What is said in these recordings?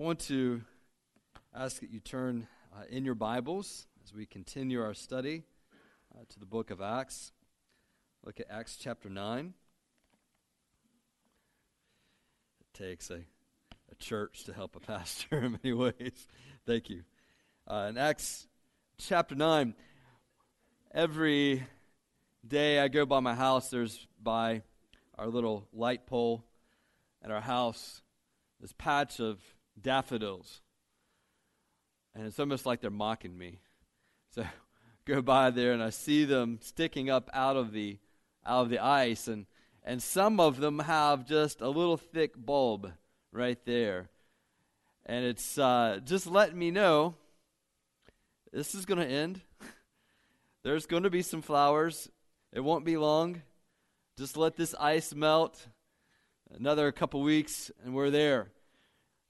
I want to ask that you turn uh, in your Bibles as we continue our study uh, to the book of Acts. Look at Acts chapter 9. It takes a, a church to help a pastor in many ways. Thank you. Uh, in Acts chapter 9, every day I go by my house, there's by our little light pole at our house this patch of daffodils. And it's almost like they're mocking me. So go by there and I see them sticking up out of the out of the ice and and some of them have just a little thick bulb right there. And it's uh, just letting me know this is going to end. There's going to be some flowers. It won't be long. Just let this ice melt. Another couple weeks, and we're there.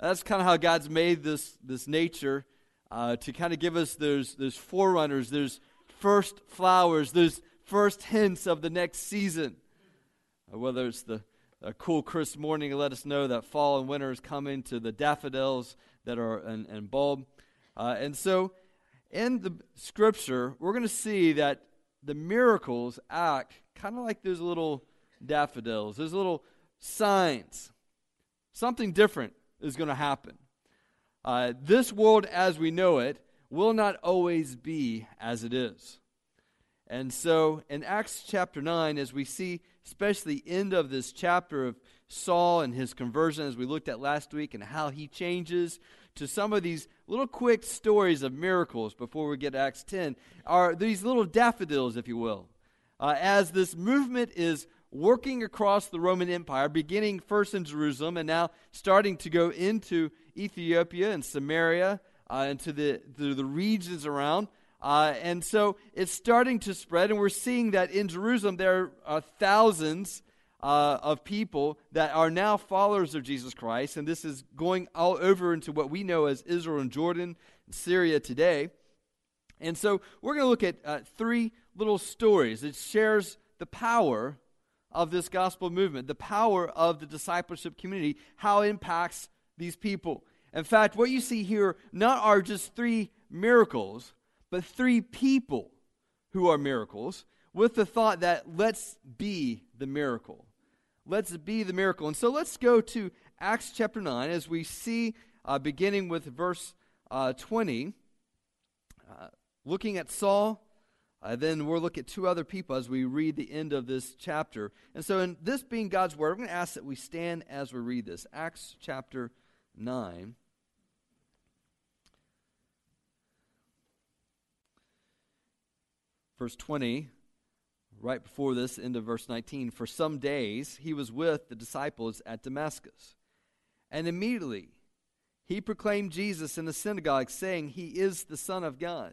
That's kind of how God's made this, this nature uh, to kind of give us those, those forerunners, those first flowers, those first hints of the next season. Uh, whether it's the a cool, crisp morning to let us know that fall and winter is coming to the daffodils that are in, in bulb. Uh, and so, in the scripture, we're going to see that the miracles act kind of like those little daffodils, those little signs. Something different is going to happen. Uh, this world as we know it will not always be as it is. And so in Acts chapter 9, as we see, especially end of this chapter of Saul and his conversion, as we looked at last week, and how he changes to some of these little quick stories of miracles before we get to Acts 10, are these little daffodils, if you will. Uh, as this movement is working across the Roman Empire, beginning first in Jerusalem and now starting to go into Ethiopia and Samaria uh, and to the, to the regions around. Uh, and so it's starting to spread, and we're seeing that in Jerusalem there are thousands uh, of people that are now followers of Jesus Christ, and this is going all over into what we know as Israel and Jordan, and Syria today. And so we're going to look at uh, three little stories. It shares the power of this gospel movement, the power of the discipleship community, how it impacts these people. In fact, what you see here not are just three miracles, but three people who are miracles with the thought that let's be the miracle. Let's be the miracle. And so let's go to Acts chapter 9 as we see, uh, beginning with verse uh, 20, uh, looking at Saul uh, then we'll look at two other people as we read the end of this chapter. And so, in this being God's word, I'm going to ask that we stand as we read this. Acts chapter 9. Verse 20, right before this, end of verse 19. For some days he was with the disciples at Damascus. And immediately he proclaimed Jesus in the synagogue, saying, He is the Son of God.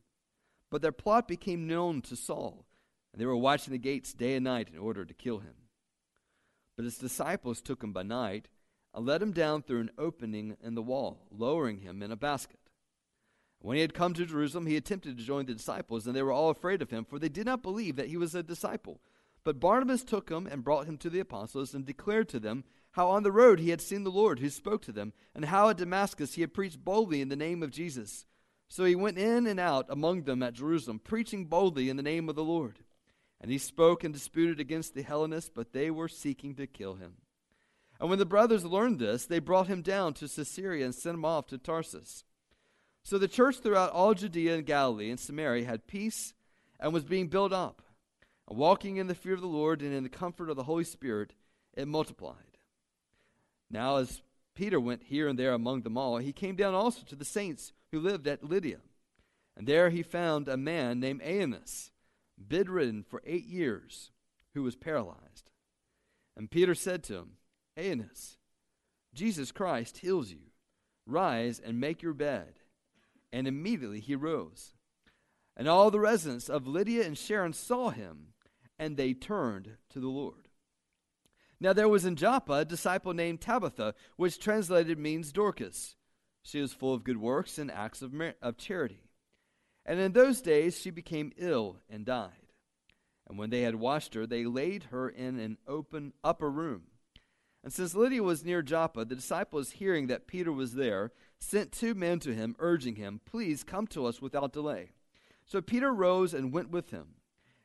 But their plot became known to Saul, and they were watching the gates day and night in order to kill him. But his disciples took him by night and let him down through an opening in the wall, lowering him in a basket. When he had come to Jerusalem, he attempted to join the disciples, and they were all afraid of him, for they did not believe that he was a disciple. But Barnabas took him and brought him to the apostles, and declared to them how on the road he had seen the Lord, who spoke to them, and how at Damascus he had preached boldly in the name of Jesus. So he went in and out among them at Jerusalem, preaching boldly in the name of the Lord. And he spoke and disputed against the Hellenists, but they were seeking to kill him. And when the brothers learned this, they brought him down to Caesarea and sent him off to Tarsus. So the church throughout all Judea and Galilee and Samaria had peace and was being built up. And walking in the fear of the Lord and in the comfort of the Holy Spirit, it multiplied. Now, as Peter went here and there among them all, he came down also to the saints who lived at Lydda. And there he found a man named Aeneas, bedridden for eight years, who was paralyzed. And Peter said to him, Aeneas, Jesus Christ heals you. Rise and make your bed. And immediately he rose. And all the residents of Lydda and Sharon saw him, and they turned to the Lord. Now there was in Joppa a disciple named Tabitha, which translated means Dorcas. She was full of good works and acts of, mer- of charity. And in those days she became ill and died. And when they had washed her, they laid her in an open upper room. And since Lydda was near Joppa, the disciples, hearing that Peter was there, sent two men to him, urging him, Please come to us without delay. So Peter rose and went with him.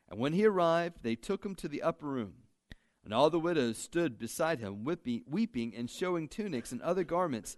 And when he arrived, they took him to the upper room. And all the widows stood beside him, weeping and showing tunics and other garments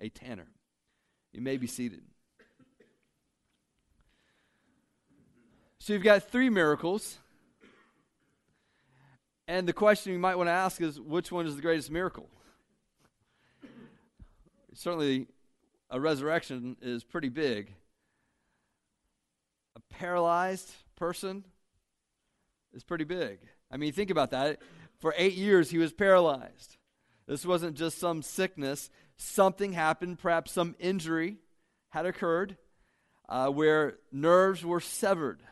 a tanner. You may be seated. So, you've got three miracles and the question you might want to ask is which one is the greatest miracle? Certainly, a resurrection is pretty big. A paralyzed person is pretty big. I mean, think about that. For eight years, he was paralyzed. This wasn't just some sickness, something happened, perhaps some injury had occurred uh, where nerves were severed.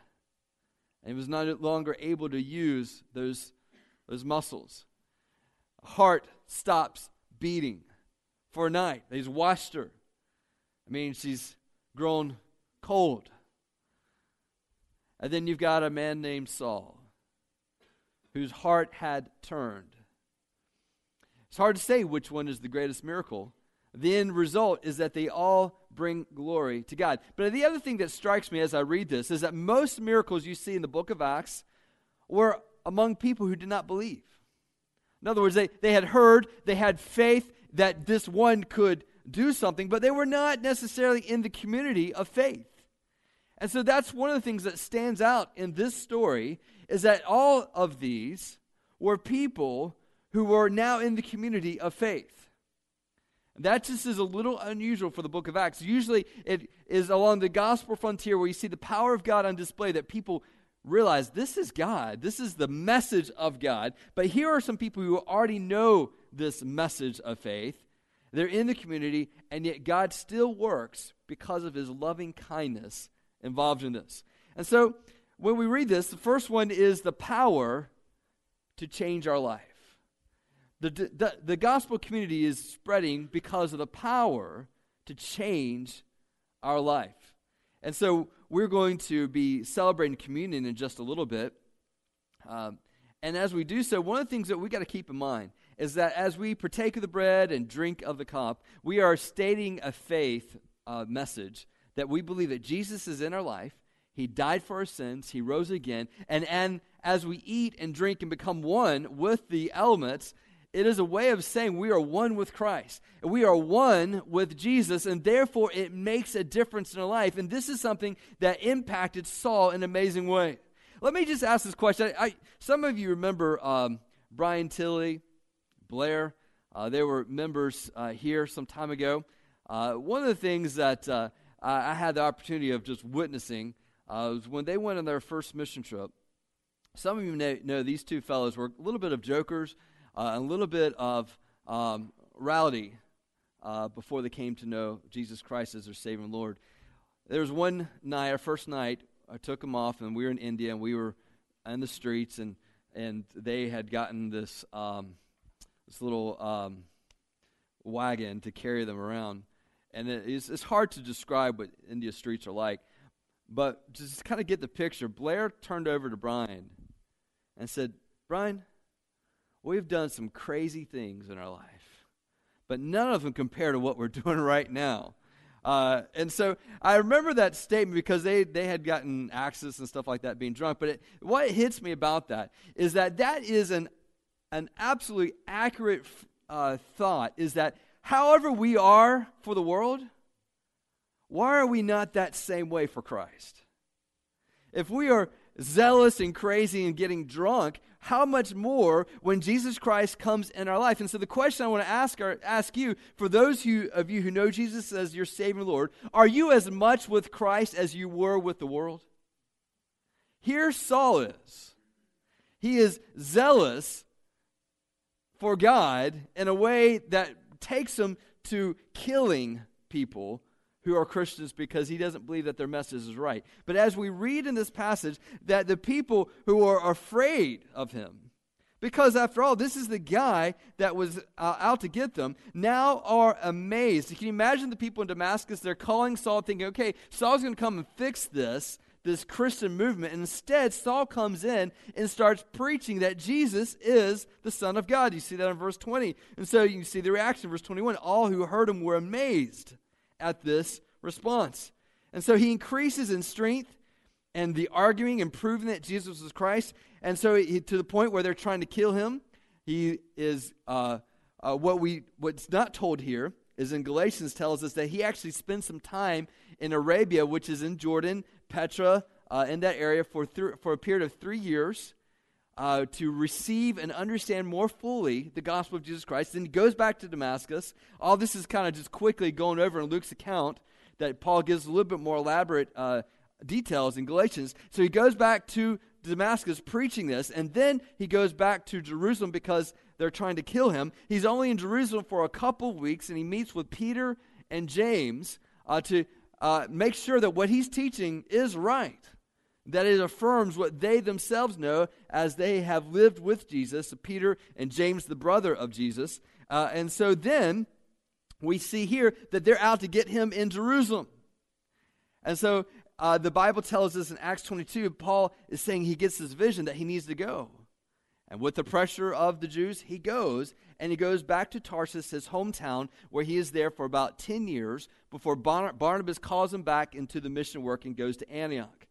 And he was no longer able to use those those muscles. Heart stops beating for a night. He's washed her. I mean, she's grown cold. And then you've got a man named Saul whose heart had turned. It's hard to say which one is the greatest miracle. The end result is that they all bring glory to God. But the other thing that strikes me as I read this is that most miracles you see in the book of Acts were among people who did not believe. In other words, they, they had heard, they had faith that this one could do something, but they were not necessarily in the community of faith. And so that's one of the things that stands out in this story is that all of these were people who were now in the community of faith. That just is a little unusual for the book of Acts. Usually it is along the gospel frontier where you see the power of God on display that people realize this is God. This is the message of God. But here are some people who already know this message of faith. They're in the community, and yet God still works because of his loving kindness involved in this. And so when we read this, the first one is the power to change our life. The, the, the gospel community is spreading because of the power to change our life. And so we're going to be celebrating communion in just a little bit. Um, and as we do so, one of the things that we got to keep in mind is that as we partake of the bread and drink of the cup, we are stating a faith uh, message that we believe that Jesus is in our life. He died for our sins. He rose again. And, and as we eat and drink and become one with the elements, it is a way of saying we are one with Christ. We are one with Jesus, and therefore it makes a difference in our life. And this is something that impacted Saul in an amazing way. Let me just ask this question. I, I, some of you remember um, Brian Tilley, Blair. Uh, they were members uh, here some time ago. Uh, one of the things that uh, I had the opportunity of just witnessing uh, was when they went on their first mission trip. Some of you know, know these two fellows were a little bit of jokers uh, a little bit of um, rowdy uh, before they came to know Jesus Christ as their Savior and Lord. There was one night, our first night, I took them off, and we were in India, and we were in the streets, and and they had gotten this um, this little um, wagon to carry them around, and it, it's, it's hard to describe what India streets are like, but just kind of get the picture. Blair turned over to Brian and said, "Brian, We've done some crazy things in our life, but none of them compare to what we're doing right now. Uh, and so I remember that statement because they, they had gotten access and stuff like that being drunk. But it, what hits me about that is that that is an, an absolutely accurate uh, thought is that however we are for the world, why are we not that same way for Christ? If we are zealous and crazy and getting drunk, how much more when Jesus Christ comes in our life? And so the question I want to ask ask you, for those who, of you who know Jesus as your Savior Lord, are you as much with Christ as you were with the world? Here Saul is. He is zealous for God in a way that takes him to killing people who are Christians because he doesn't believe that their message is right. But as we read in this passage, that the people who are afraid of him, because after all, this is the guy that was uh, out to get them, now are amazed. Can you imagine the people in Damascus? They're calling Saul, thinking, okay, Saul's going to come and fix this this Christian movement. And instead, Saul comes in and starts preaching that Jesus is the Son of God. You see that in verse 20. And so you see the reaction, verse 21. All who heard him were amazed at this response. And so he increases in strength and the arguing and proving that Jesus was Christ. And so he, to the point where they're trying to kill him, he is uh, uh, what we what's not told here is in Galatians tells us that he actually spent some time in Arabia, which is in Jordan, Petra, uh, in that area for, th- for a period of three years uh, to receive and understand more fully the gospel of Jesus Christ. Then he goes back to Damascus. All this is kind of just quickly going over in Luke's account that Paul gives a little bit more elaborate uh, details in Galatians. So he goes back to Damascus preaching this, and then he goes back to Jerusalem because they're trying to kill him. He's only in Jerusalem for a couple weeks, and he meets with Peter and James uh, to uh, make sure that what he's teaching is right, that it affirms what they themselves know as they have lived with Jesus, Peter and James, the brother of Jesus. Uh, and so then we see here that they're out to get him in Jerusalem. And so uh, the Bible tells us in Acts 22, Paul is saying he gets this vision that he needs to go. And with the pressure of the Jews, he goes, and he goes back to Tarsus, his hometown, where he is there for about 10 years before Barnabas calls him back into the mission work and goes to Antioch.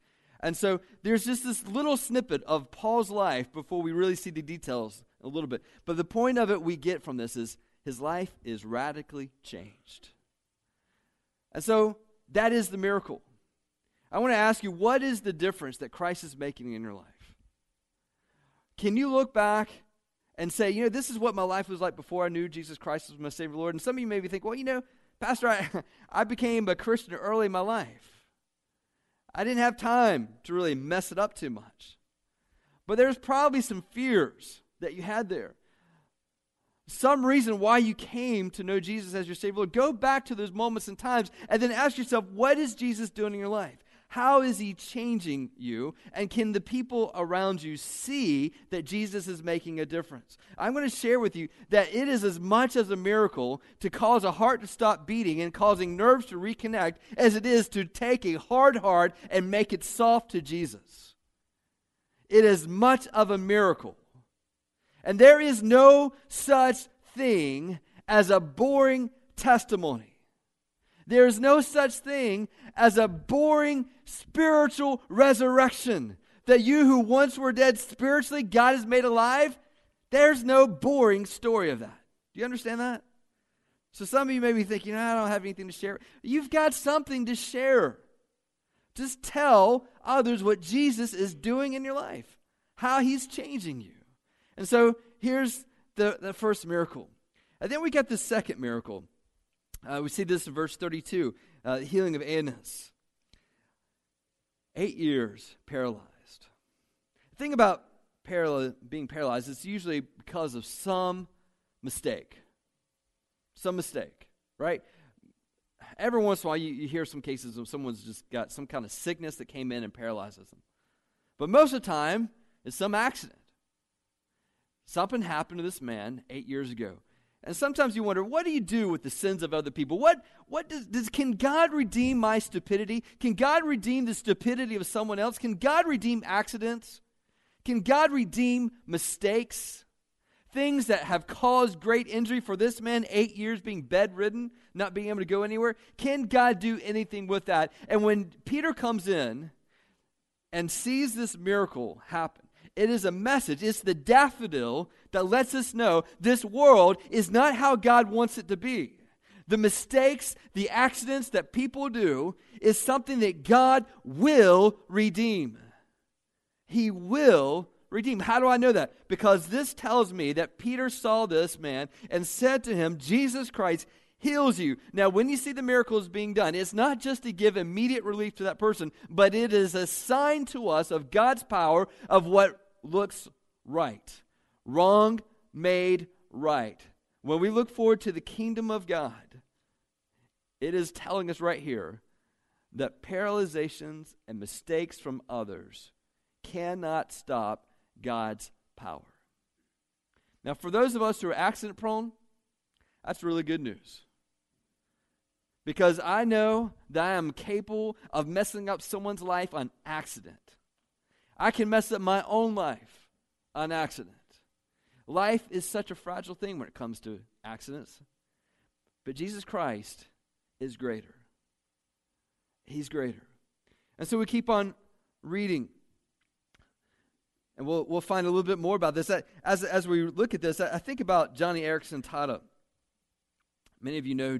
And so there's just this little snippet of Paul's life before we really see the details a little bit. But the point of it we get from this is his life is radically changed. And so that is the miracle. I want to ask you, what is the difference that Christ is making in your life? Can you look back and say, you know, this is what my life was like before I knew Jesus Christ was my Savior Lord? And some of you maybe think, well, you know, Pastor, I, I became a Christian early in my life. I didn't have time to really mess it up too much. But there's probably some fears that you had there. Some reason why you came to know Jesus as your Savior. Lord. Go back to those moments and times and then ask yourself, what is Jesus doing in your life? How is he changing you? And can the people around you see that Jesus is making a difference? I'm going to share with you that it is as much as a miracle to cause a heart to stop beating and causing nerves to reconnect as it is to take a hard heart and make it soft to Jesus. It is much of a miracle. And there is no such thing as a boring testimony. There is no such thing as a boring spiritual resurrection. That you who once were dead spiritually, God has made alive. There's no boring story of that. Do you understand that? So some of you may be thinking, I don't have anything to share. You've got something to share. Just tell others what Jesus is doing in your life, how he's changing you. And so here's the, the first miracle. And then we get the second miracle. Uh, we see this in verse 32, uh, healing of Aeneas. Eight years paralyzed. The thing about paral- being paralyzed is usually because of some mistake. Some mistake, right? Every once in a while, you, you hear some cases of someone's just got some kind of sickness that came in and paralyzes them. But most of the time, it's some accident. Something happened to this man eight years ago. And sometimes you wonder, what do you do with the sins of other people? What, what does, does, can God redeem my stupidity? Can God redeem the stupidity of someone else? Can God redeem accidents? Can God redeem mistakes? Things that have caused great injury for this man, eight years being bedridden, not being able to go anywhere. Can God do anything with that? And when Peter comes in and sees this miracle happen, it is a message. It's the daffodil that lets us know this world is not how God wants it to be. The mistakes, the accidents that people do is something that God will redeem. He will redeem. How do I know that? Because this tells me that Peter saw this man and said to him, Jesus Christ heals you. Now, when you see the miracles being done, it's not just to give immediate relief to that person, but it is a sign to us of God's power of what looks right. Wrong made right. When we look forward to the kingdom of God, it is telling us right here that paralyzations and mistakes from others cannot stop God's power. Now, for those of us who are accident prone, that's really good news. Because I know that I am capable of messing up someone's life on accident. I can mess up my own life on accident. Life is such a fragile thing when it comes to accidents. But Jesus Christ is greater. He's greater. And so we keep on reading. And we'll, we'll find a little bit more about this. As, as we look at this, I think about Joni Eareckson Tada. Many of you know who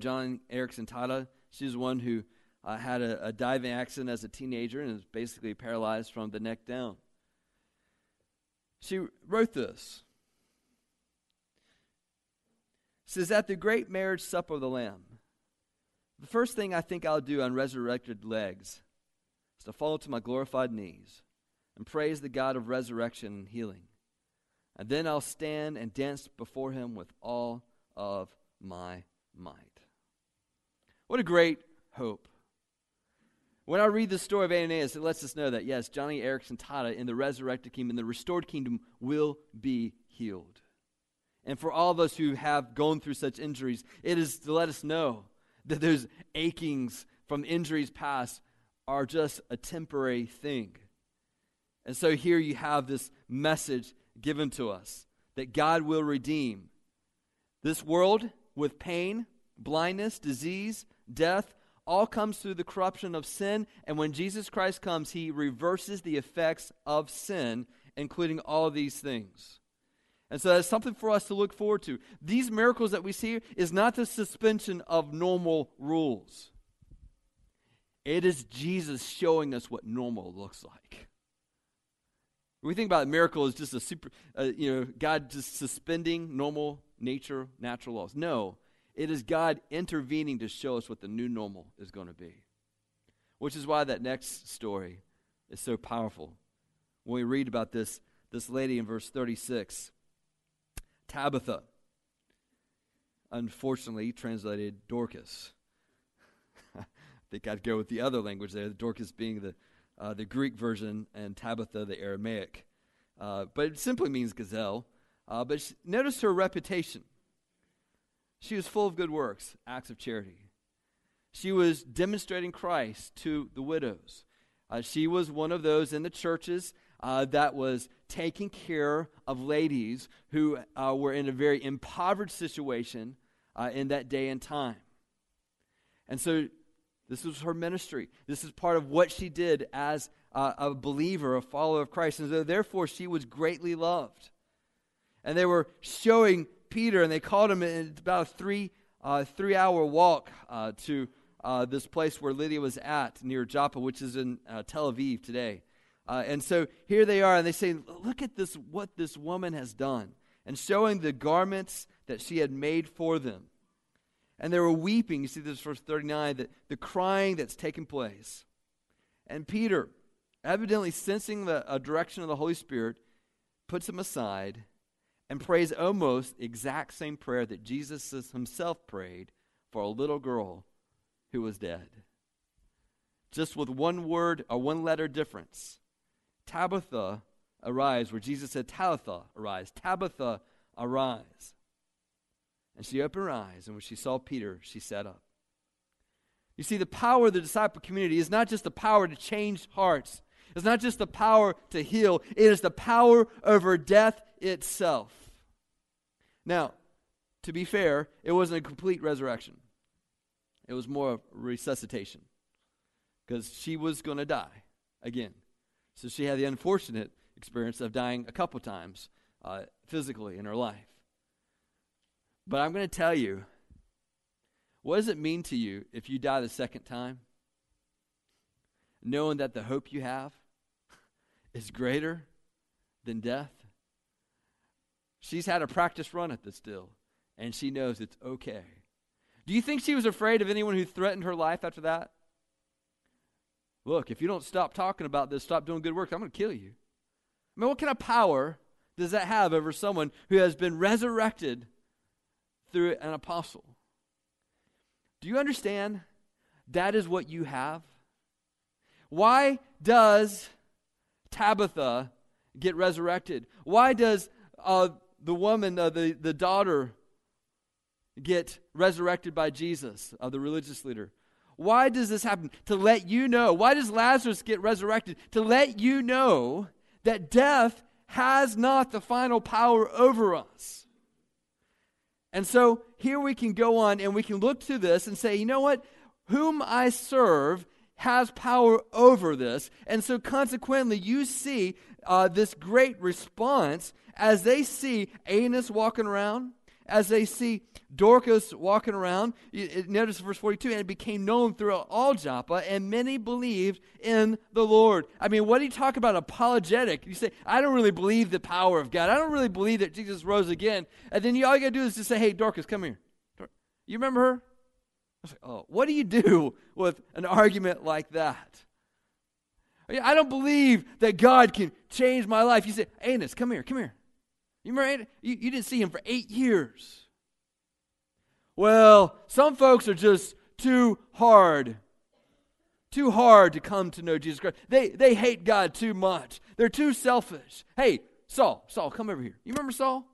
Eareckson Tada. She's one who uh, had a, a diving accident as a teenager and is basically paralyzed from the neck down. She wrote this. says, At the great marriage supper of the Lamb, the first thing I think I'll do on resurrected legs is to fall to my glorified knees and praise the God of resurrection and healing. And then I'll stand and dance before him with all of my might. What a great hope. When I read the story of Ananias, it lets us know that, yes, Joni Eareckson Tada in the resurrected kingdom, in the restored kingdom, will be healed. And for all of us who have gone through such injuries, it is to let us know that those achings from injuries past are just a temporary thing. And so here you have this message given to us that God will redeem this world with pain, blindness, disease, death, all comes through the corruption of sin. And when Jesus Christ comes, he reverses the effects of sin, including all these things. And so that's something for us to look forward to. These miracles that we see is not the suspension of normal rules. It is Jesus showing us what normal looks like. we think about a miracle as just a super, uh, you know, God just suspending normal nature, natural laws. No, it is God intervening to show us what the new normal is going to be. Which is why that next story is so powerful. When we read about this, this lady in verse 36, Tabitha, unfortunately translated Dorcas. I think I'd go with the other language there, Dorcas being the, uh, the Greek version and Tabitha the Aramaic. Uh, but it simply means gazelle. Uh, but she, notice her reputation. She was full of good works, acts of charity. She was demonstrating Christ to the widows. Uh, she was one of those in the churches uh, that was taking care of ladies who uh, were in a very impoverished situation uh, in that day and time. And so this was her ministry. This is part of what she did as a believer, a follower of Christ. And so therefore, she was greatly loved. And they were showing Peter, and they called him. It's about a three uh, three hour walk uh, to uh, this place where Lydda was at near Joppa, which is in uh, Tel Aviv today. Uh, and so here they are, and they say, "Look at this! What this woman has done!" And showing the garments that she had made for them. And they were weeping. You see this verse 39, that the crying that's taken place. And Peter, evidently sensing the a direction of the Holy Spirit, puts him aside and prays almost exact same prayer that Jesus himself prayed for a little girl who was dead. Just with one word or one letter difference. Tabitha, arise, where Jesus said, Talitha, arise. Tabitha, arise. And she opened her eyes, and when she saw Peter, she sat up. You see, the power of the disciple community is not just the power to change hearts, it's not just the power to heal, it is the power over death itself. Now, to be fair, it wasn't a complete resurrection, it was more resuscitation because she was going to die again. So she had the unfortunate experience of dying a couple times uh, physically in her life. But I'm going to tell you, What does it mean to you if you die the second time? Knowing that the hope you have is greater than death? She's had a practice run at this still, and she knows it's okay. Do you think she was afraid of anyone who threatened her life after that? Look, if you don't stop talking about this, stop doing good work, I'm going to kill you. I mean, what kind of power does that have over someone who has been resurrected through an apostle? Do you understand? That is what you have. Why does Tabitha get resurrected? Why does uh, the woman, uh, the, the daughter, get resurrected by Jesus, uh, the religious leader? Why does this happen? To let you know. Why does Lazarus get resurrected? To let you know that death has not the final power over us. And so here we can go on and we can look to this and say, you know what? Whom I serve has power over this. And so consequently, you see uh, this great response as they see Aeneas walking around, as they see Dorcas walking around, notice verse 42, and it became known throughout all Joppa, and many believed in the Lord. I mean, what do you talk about apologetic? You say, I don't really believe the power of God. I don't really believe that Jesus rose again. And then you, all you got to do is just say, hey, Dorcas, come here. You remember her? I like, oh, what do you do with an argument like that? I don't believe that God can change my life. You say, Aeneas, come here, come here. You remember, you, you didn't see him for eight years. Well, some folks are just too hard. Too hard to come to know Jesus Christ. They, they hate God too much. They're too selfish. Hey, Saul, Saul, come over here. You remember Saul?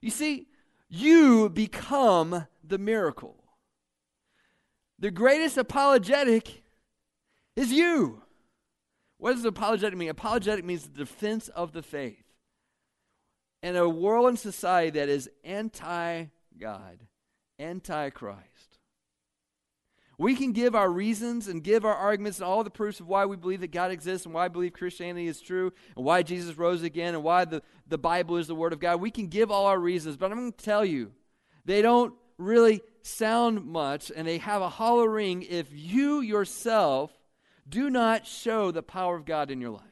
You see, you become the miracle. The greatest apologetic is you. What does apologetic mean? Apologetic means the defense of the faith in a world and society that is anti God, anti Christ. We can give our reasons and give our arguments and all the proofs of why we believe that God exists and why I believe Christianity is true and why Jesus rose again and why the, the Bible is the Word of God. We can give all our reasons, but I'm going to tell you, they don't really sound much and they have a hollow ring if you yourself do not show the power of God in your life.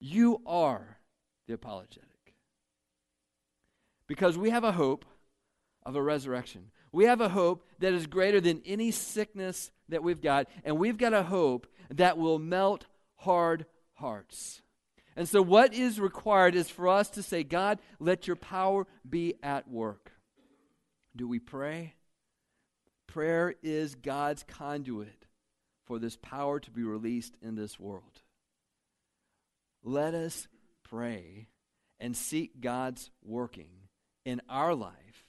You are the apologetic. Because we have a hope of a resurrection. We have a hope that is greater than any sickness that we've got, and we've got a hope that will melt hard hearts. And so, what is required is for us to say, God, let your power be at work. Do we pray? Prayer is God's conduit for this power to be released in this world. Let us pray and seek God's working in our life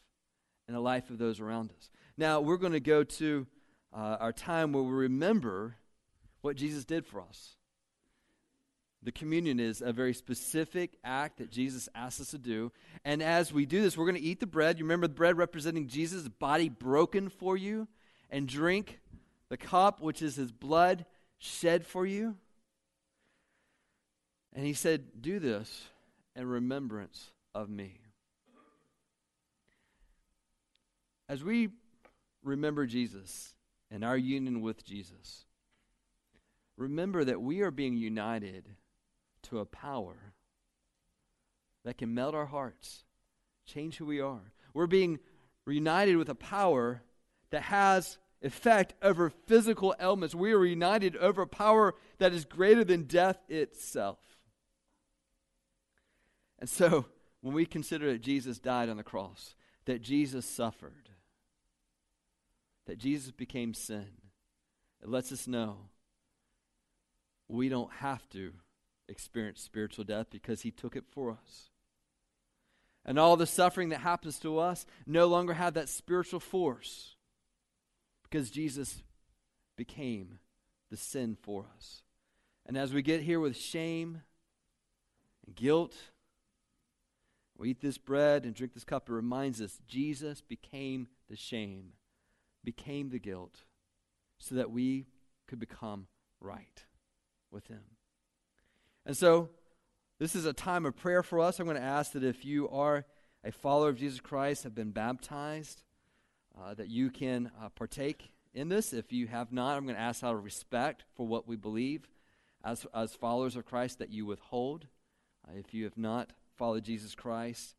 and the life of those around us. Now, we're going to go to uh, our time where we remember what Jesus did for us. The communion is a very specific act that Jesus asks us to do. And as we do this, we're going to eat the bread. You remember the bread representing Jesus' body broken for you, and drink the cup, which is his blood shed for you. And he said, Do this in remembrance of me. As we remember Jesus and our union with Jesus, remember that we are being united to a power that can melt our hearts, change who we are. We're being reunited with a power that has effect over physical ailments. We are united over a power that is greater than death itself. And so, when we consider that Jesus died on the cross, that Jesus suffered, that Jesus became sin, it lets us know we don't have to experience spiritual death because he took it for us. And all the suffering that happens to us no longer have that spiritual force because Jesus became the sin for us. And as we get here with shame and guilt, we eat this bread and drink this cup, it reminds us Jesus became the shame, became the guilt, so that we could become right with Him. And so, this is a time of prayer for us. I'm going to ask that if you are a follower of Jesus Christ have been baptized, uh, that you can uh, partake in this. If you have not, I'm going to ask out of respect for what we believe as, as followers of Christ that you withhold. Uh, if you have not followed Jesus Christ,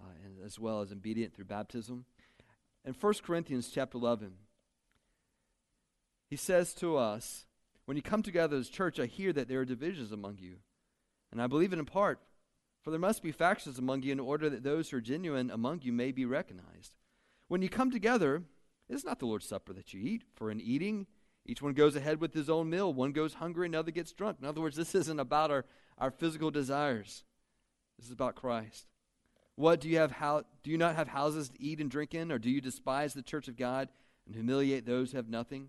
uh, and as well as obedient through baptism. In 1 Corinthians chapter 11, he says to us, When you come together as church, I hear that there are divisions among you. And I believe it in part, for there must be factions among you in order that those who are genuine among you may be recognized. When you come together, it is not the Lord's Supper that you eat, for in eating, each one goes ahead with his own meal. One goes hungry, another gets drunk. In other words, this isn't about our, our physical desires. This is about Christ. What do you have how, do you not have houses to eat and drink in, or do you despise the church of God and humiliate those who have nothing?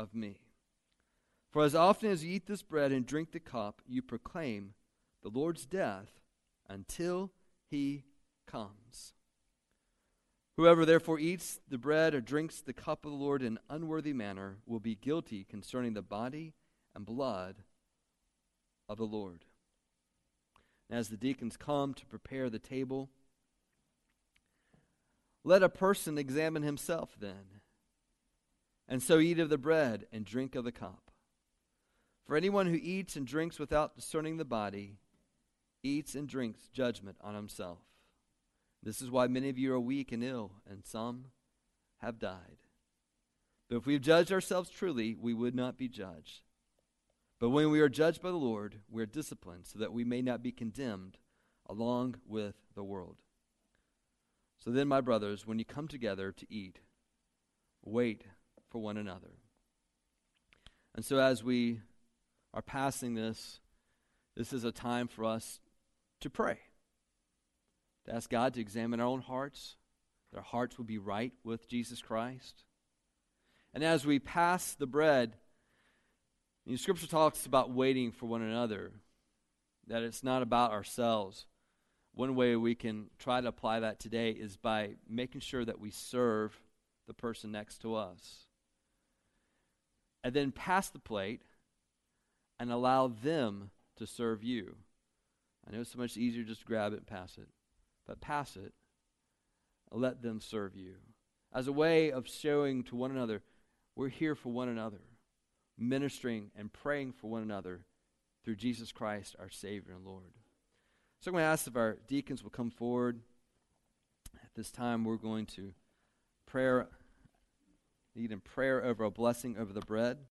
of me. For as often as you eat this bread and drink the cup, you proclaim the Lord's death until he comes. Whoever therefore eats the bread or drinks the cup of the Lord in an unworthy manner will be guilty concerning the body and blood of the Lord. And as the deacons come to prepare the table, let a person examine himself then, and so eat of the bread and drink of the cup. For anyone who eats and drinks without discerning the body eats and drinks judgment on himself. This is why many of you are weak and ill, and some have died. But if we've judged ourselves truly, we would not be judged. But when we are judged by the Lord, we are disciplined so that we may not be condemned along with the world. So then, my brothers, when you come together to eat, wait for one another. And so, as we are passing this, this is a time for us to pray, to ask God to examine our own hearts, that our hearts will be right with Jesus Christ. And as we pass the bread, the Scripture talks about waiting for one another, that it's not about ourselves. One way we can try to apply that today is by making sure that we serve the person next to us. And then pass the plate and allow them to serve you. I know it's so much easier just to grab it and pass it, but pass it. Let them serve you. As a way of showing to one another, we're here for one another ministering and praying for one another through Jesus Christ, our Savior and Lord. So I'm going to ask if our deacons will come forward. At this time, we're going to prayer, lead in prayer over a blessing over the bread.